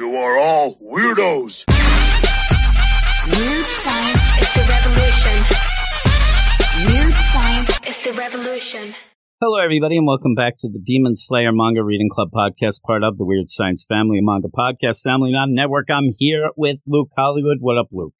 You are all weirdos. Weird science is the revolution. Weird science is the revolution. Hello, everybody, and welcome back to the Demon Slayer Manga Reading Club podcast, part of the Weird Science Family and Manga Podcast Family on Network. I'm here with Luke Hollywood. What up, Luke?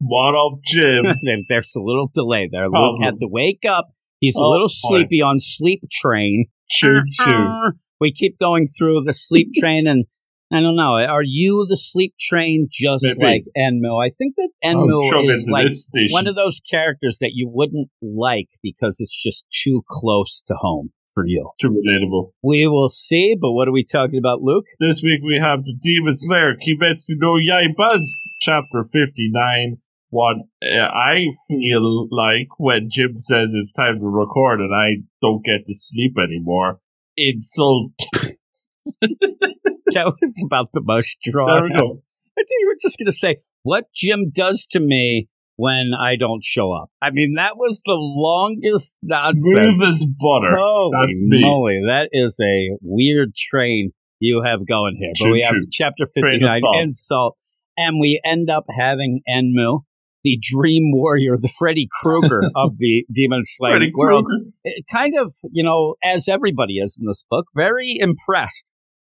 What up, Jim? There- There's a little delay there. Oh, Luke Oh. had to wake up. He's a Oh, little boy. sleepy on sleep train. choo choo. We keep going through the sleep train, and I don't know. Are you the sleep train just Maybe. like Enmu? I think that oh, I'm Enmu is like one of those characters that you wouldn't like because it's just too close to home for you. Too relatable. We will see, but what are we talking about, Luke? This week we have the Demon Slayer Kimetsu no Yaibas, chapter 59. What I feel like when Jim says it's time to record and I don't get to sleep anymore, insult. That was about the most There drawn. we out. go. I think you were just going to say what Jim does to me when I don't show up. I mean, that was the longest nonsense. Smooth as butter. Holy That's me. moly, that is a weird train you have going here. But Choo we have chapter 59 thought. insult, and we end up having Enmu, the dream warrior, the Freddy Krueger of the Demon Slayer world. Krueger. Eh, kind of, you know, as everybody is in this book, very impressed.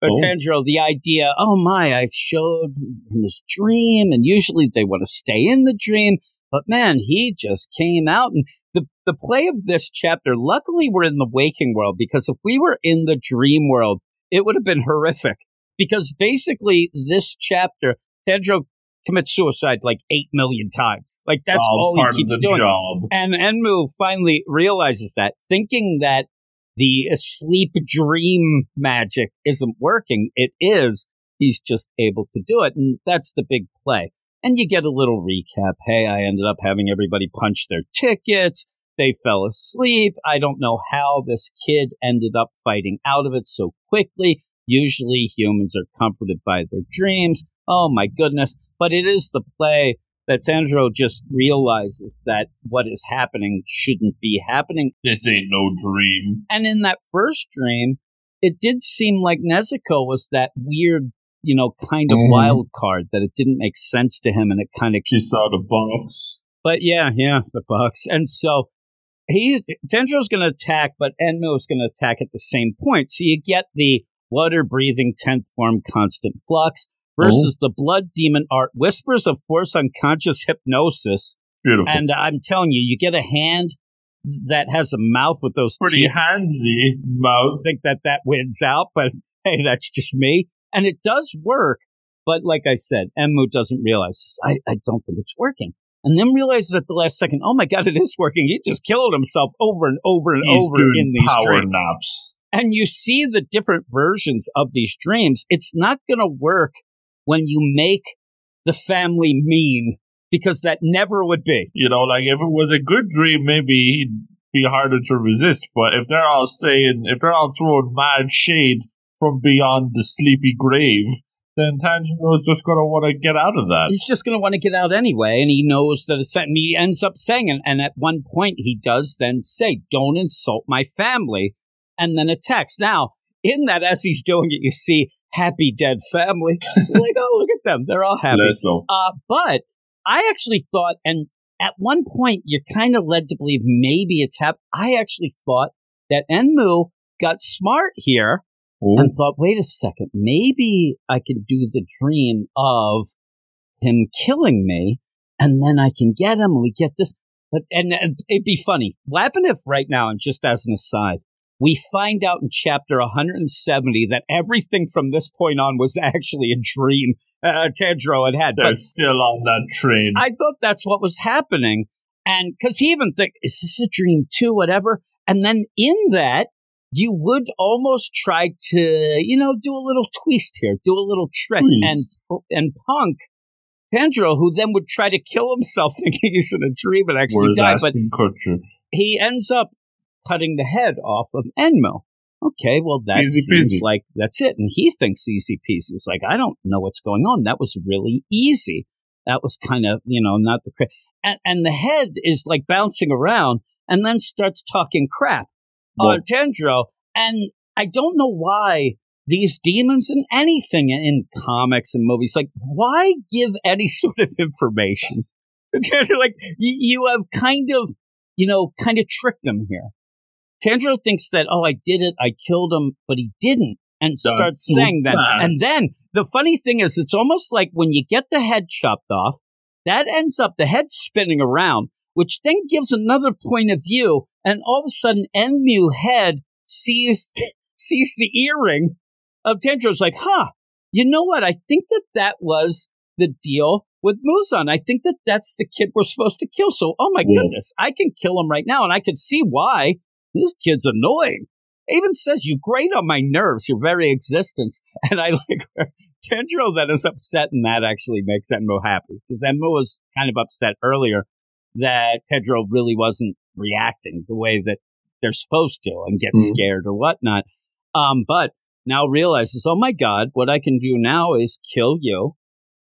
But Oh. The idea, oh my, I showed him his dream, and usually they want to stay in the dream, but man, he just came out. And the, the play of this chapter, luckily we're in the waking world, because if we were in the dream world, it would have been horrific. Because basically, this chapter, Tanjiro commits suicide like eight million times. Like that's oh, all part he keeps doing. job. And Enmu finally realizes that, thinking that the sleep dream magic isn't working. It is. He's just able to do it. And that's the big play. And you get a little recap. Hey, I ended up having everybody punch their tickets. They fell asleep. I don't know how this kid ended up fighting out of it so quickly. Usually humans are comforted by their dreams. Oh my goodness. But it is the play that Tanjiro just realizes that what is happening shouldn't be happening. This ain't no dream. And in that first dream, it did seem like Nezuko was that weird, you know, kind of Mhm. wild card that it didn't make sense to him and it kind of She saw the box. but yeah, yeah, the box. And so he Tanjiro's going to attack, but Enmu is going to attack at the same point. So you get the water breathing tenth form constant flux Oh. versus the blood demon art whispers of force unconscious hypnosis. Beautiful. And I'm telling you, you get a hand that has a mouth with those Pretty teeth. handsy mouth. think that that wins out, but hey, that's just me. And it does work. But like I said, Enmu doesn't realize this. I, I don't think it's working. And then realizes at the last second, oh my God, it is working. He just killed himself over and over and He's over in these power dreams. naps. And you see the different versions of these dreams. It's not going to work when you make the family mean because that never would be. You know, like if it was a good dream, maybe he'd be harder to resist. But if they're all saying, if they're all throwing mad shade from beyond the sleepy grave, then Tanjiro is just going to want to get out of that. he's just going to want to get out anyway, and he knows that it's and he ends up saying it. And at one point, he does then say, "Don't insult my family," and then attacks. Now, in that, as he's doing it, you see happy dead family. Like, oh, look at them; they're all happy. Uh, but I actually thought, and at one point, you're kind of led to believe maybe it's hap. I actually thought that Enmu got smart here and thought, wait a second, maybe I can do the dream of him killing me, and then I can get him, and we get this. But and, and it'd be funny. What if right now, and just as an aside, we find out in chapter 170 that everything from this point on was actually a dream uh, had had. they're But still on that train. I thought that's what was happening. And because he even think, is this a dream too? Whatever. And then in that, you would almost try to, you know, do a little twist here, do a little trick, Twist. and and punk Tanjiro, who then would try to kill himself thinking he's in a dream and actually die. But Kutcher. he ends up cutting the head off of Enmu. Okay, well that Easy seems peasy. like that's it, and he thinks easy peasy. He's like, I don't know what's going on. That was really easy. That was kind of you know not the cra- and and the head is like bouncing around, and then starts talking crap on Tanjiro, and I don't know why these demons and anything in comics and movies. Like, why give any sort of information? like, you, you have kind of, you know, kind of tricked them here. Tanjiro thinks that, oh, I did it, I killed him, but he didn't, and starts saying that. And then the funny thing is, it's almost like when you get the head chopped off, that ends up the head spinning around, which then gives another point of view, and all of a sudden, Enmu head sees sees the earring of Tanjiro's like, huh, you know what? I think that that was the deal with Muzan. I think that that's the kid we're supposed to kill. So, oh my Yeah. goodness, I can kill him right now, and I can see why. This kid's annoying. It even says you grate on my nerves, your very existence. And I like where Tanjiro then is upset, and that actually makes Enmu happy because Enmu was kind of upset earlier that Tanjiro really wasn't reacting the way that they're supposed to and get Mhm. scared or whatnot. Um, but now realizes, oh my God, what I can do now is kill you.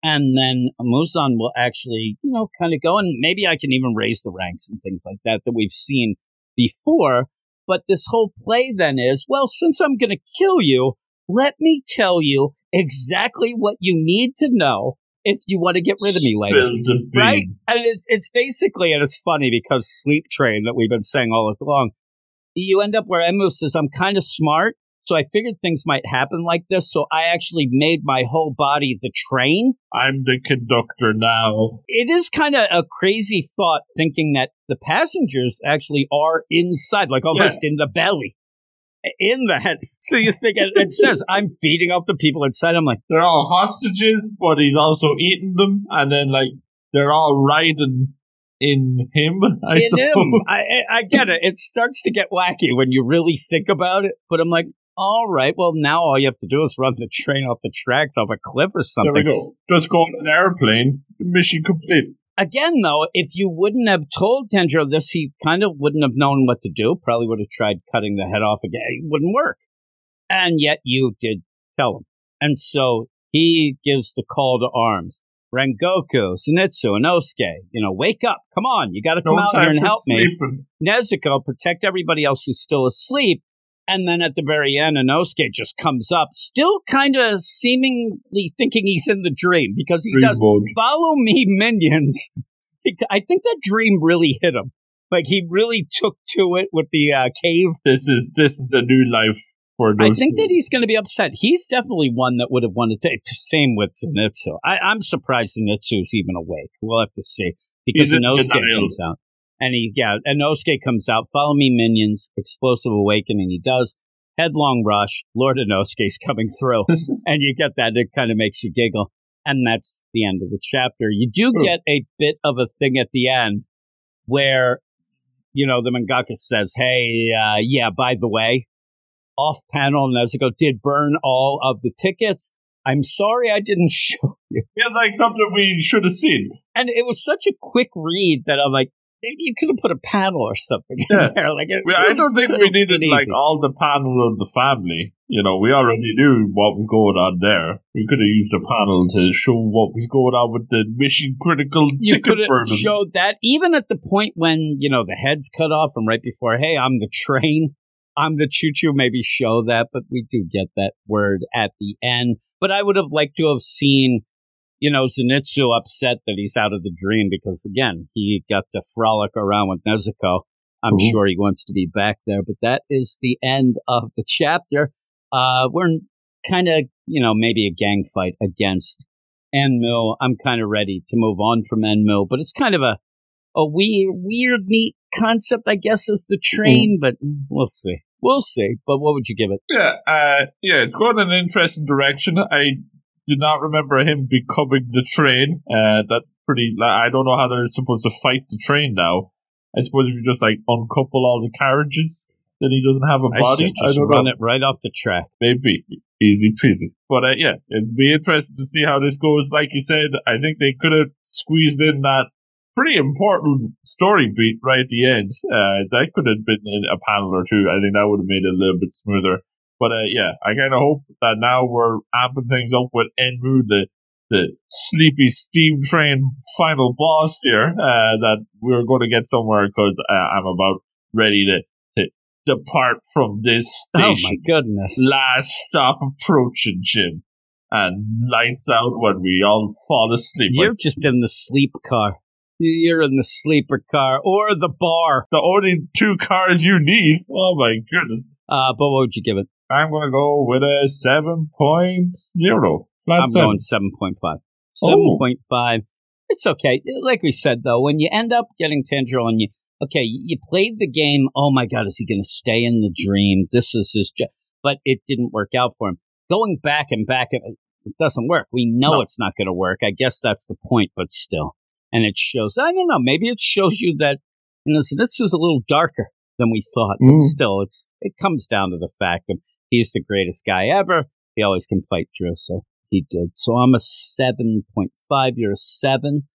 And then Muzan will actually, you know, kind of go and maybe I can even raise the ranks and things like that that we've seen before. But this whole play then is, well, since I'm going to kill you, let me tell you exactly what you need to know if you want to get rid of me later Spill the beans. right? And it's it's basically, and it's funny because Sleep Train that we've been saying all along, you end up where Enmu says, "I'm kind of smart, so I figured things might happen like this. So I actually made my whole body the train." I'm the conductor now. It is kind of a crazy thought thinking that the passengers actually are inside, like almost in the belly. In that, so you think it, it says, "I'm feeding up the people inside." I'm like, They're all hostages, but he's also eating them, and then like they're all riding in him. I in suppose. him. I I get it. It starts to get wacky when you really think about it. But I'm like, all right, well now all you have to do is run the train off the tracks off a cliff or something. There we go. Just go on an airplane. Mission complete. Again, though, if you wouldn't have told Tanjiro this, he kind of wouldn't have known what to do. Probably would have tried cutting the head off again. It wouldn't work. And yet you did tell him. And so he gives the call to arms. Rengoku, Zenitsu, Inosuke, you know, wake up. Come on. You got to come No out here and help me. Nezuko protect everybody else who's still asleep. And then at the very end, Inosuke just comes up, still kind of seemingly thinking he's in the dream because he Dream does mode. follow me minions. I think that dream really hit him. Like he really took to it with the uh, cave. This is this is a new life for I those. think that he's going to be upset. He's definitely one that would have wanted to. Same with Zenitsu. I, I'm surprised Zenitsu's even awake. We'll have to see because Inosuke comes out. And he, yeah, Inosuke comes out. Follow me, minions. Explosive awakening. He does. Headlong rush. Lord Inosuke's coming through. and you get that. It kind of makes you giggle. And that's the end of the chapter. You do Hmm. get a bit of a thing at the end where, you know, the mangaka says, hey, uh, yeah, by the way, off panel, Nezuko did burn all of the tickets. I'm sorry I didn't show you. Feels like something we should have seen. And it was such a quick read that I'm like, maybe you could have put a panel or something Yeah. in there. Like, it We- I don't think we needed like easy. all the panel of the family. You know, we already knew what was going on there. We could have used a panel to show what was going on with the mission critical you could have showed that even at the point when you know the head's cut off and right before hey i'm the train i'm the choo-choo maybe show that but we do get that word at the end but i would have liked to have seen you know zenitsu upset that he's out of the dream because again he got to frolic around with nezuko i'm Mhm. sure he wants to be back there but that is the end of the chapter uh we're kind of you know maybe a gang fight against Enmu. I'm kind of ready to move on from Enmu, but it's kind of a a weird, weird, neat concept, I guess, is the train. But we'll see, we'll see. But what would you give it? Yeah, uh, yeah, it's going in an interesting direction. I do not remember him becoming the train. Uh, that's pretty. I don't know how they're supposed to fight the train now. I suppose if you just like uncouple all the carriages, then he doesn't have a I body. I just don't run know. it right off the track. Maybe easy peasy. But uh, yeah, it'd be interesting to see how this goes. Like you said, I think they could have squeezed in that pretty important story beat right at the end. Uh, that could have been in a panel or two. I think that would have made it a little bit smoother. But uh, yeah, I kind of hope that now we're amping things up with Enmu, the the sleepy steam train final boss here. Uh, that we're going to get somewhere because uh, I'm about ready to to depart from this station. Oh my goodness. Last stop approaching, Jim. And lights out when we all fall asleep. You're just in the sleep car. You're in the sleeper car or the bar. the only two cars you need. Oh my goodness. Uh, but what would you give it? I'm gonna go with a 7.0. Flat I'm seven. going 7.5. Oh. 7.5. It's okay. Like we said, though, when you end up getting Tanjiro and you, okay, you played the game. Oh my God, is he going to stay in the dream? This is his job. But it didn't work out for him. Going back and back, it it doesn't work. We know No. it's not going to work. I guess that's the point, but still. And it shows, I don't know, maybe it shows you that, you know, so this was a little darker than we thought, but Mm. still, it's, it comes down to the fact that he's the greatest guy ever. He always can fight through, so he did. So I'm a 7.5. You're a 7.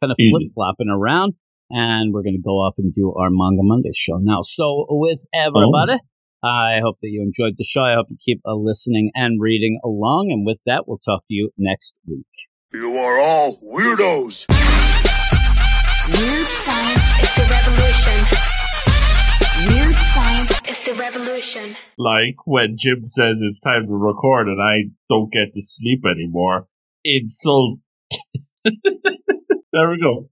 Kind of Easy. flip flopping around. And we're going to go off and do our Manga Monday show now. So, with everybody, I hope that you enjoyed the show. I hope you keep uh, listening and reading along. And with that, we'll talk to you next week. You are all weirdos. Weird science is the revolution. Weird science is the revolution. Like when Jim says it's time to record and I don't get to sleep anymore. Insult. there we go.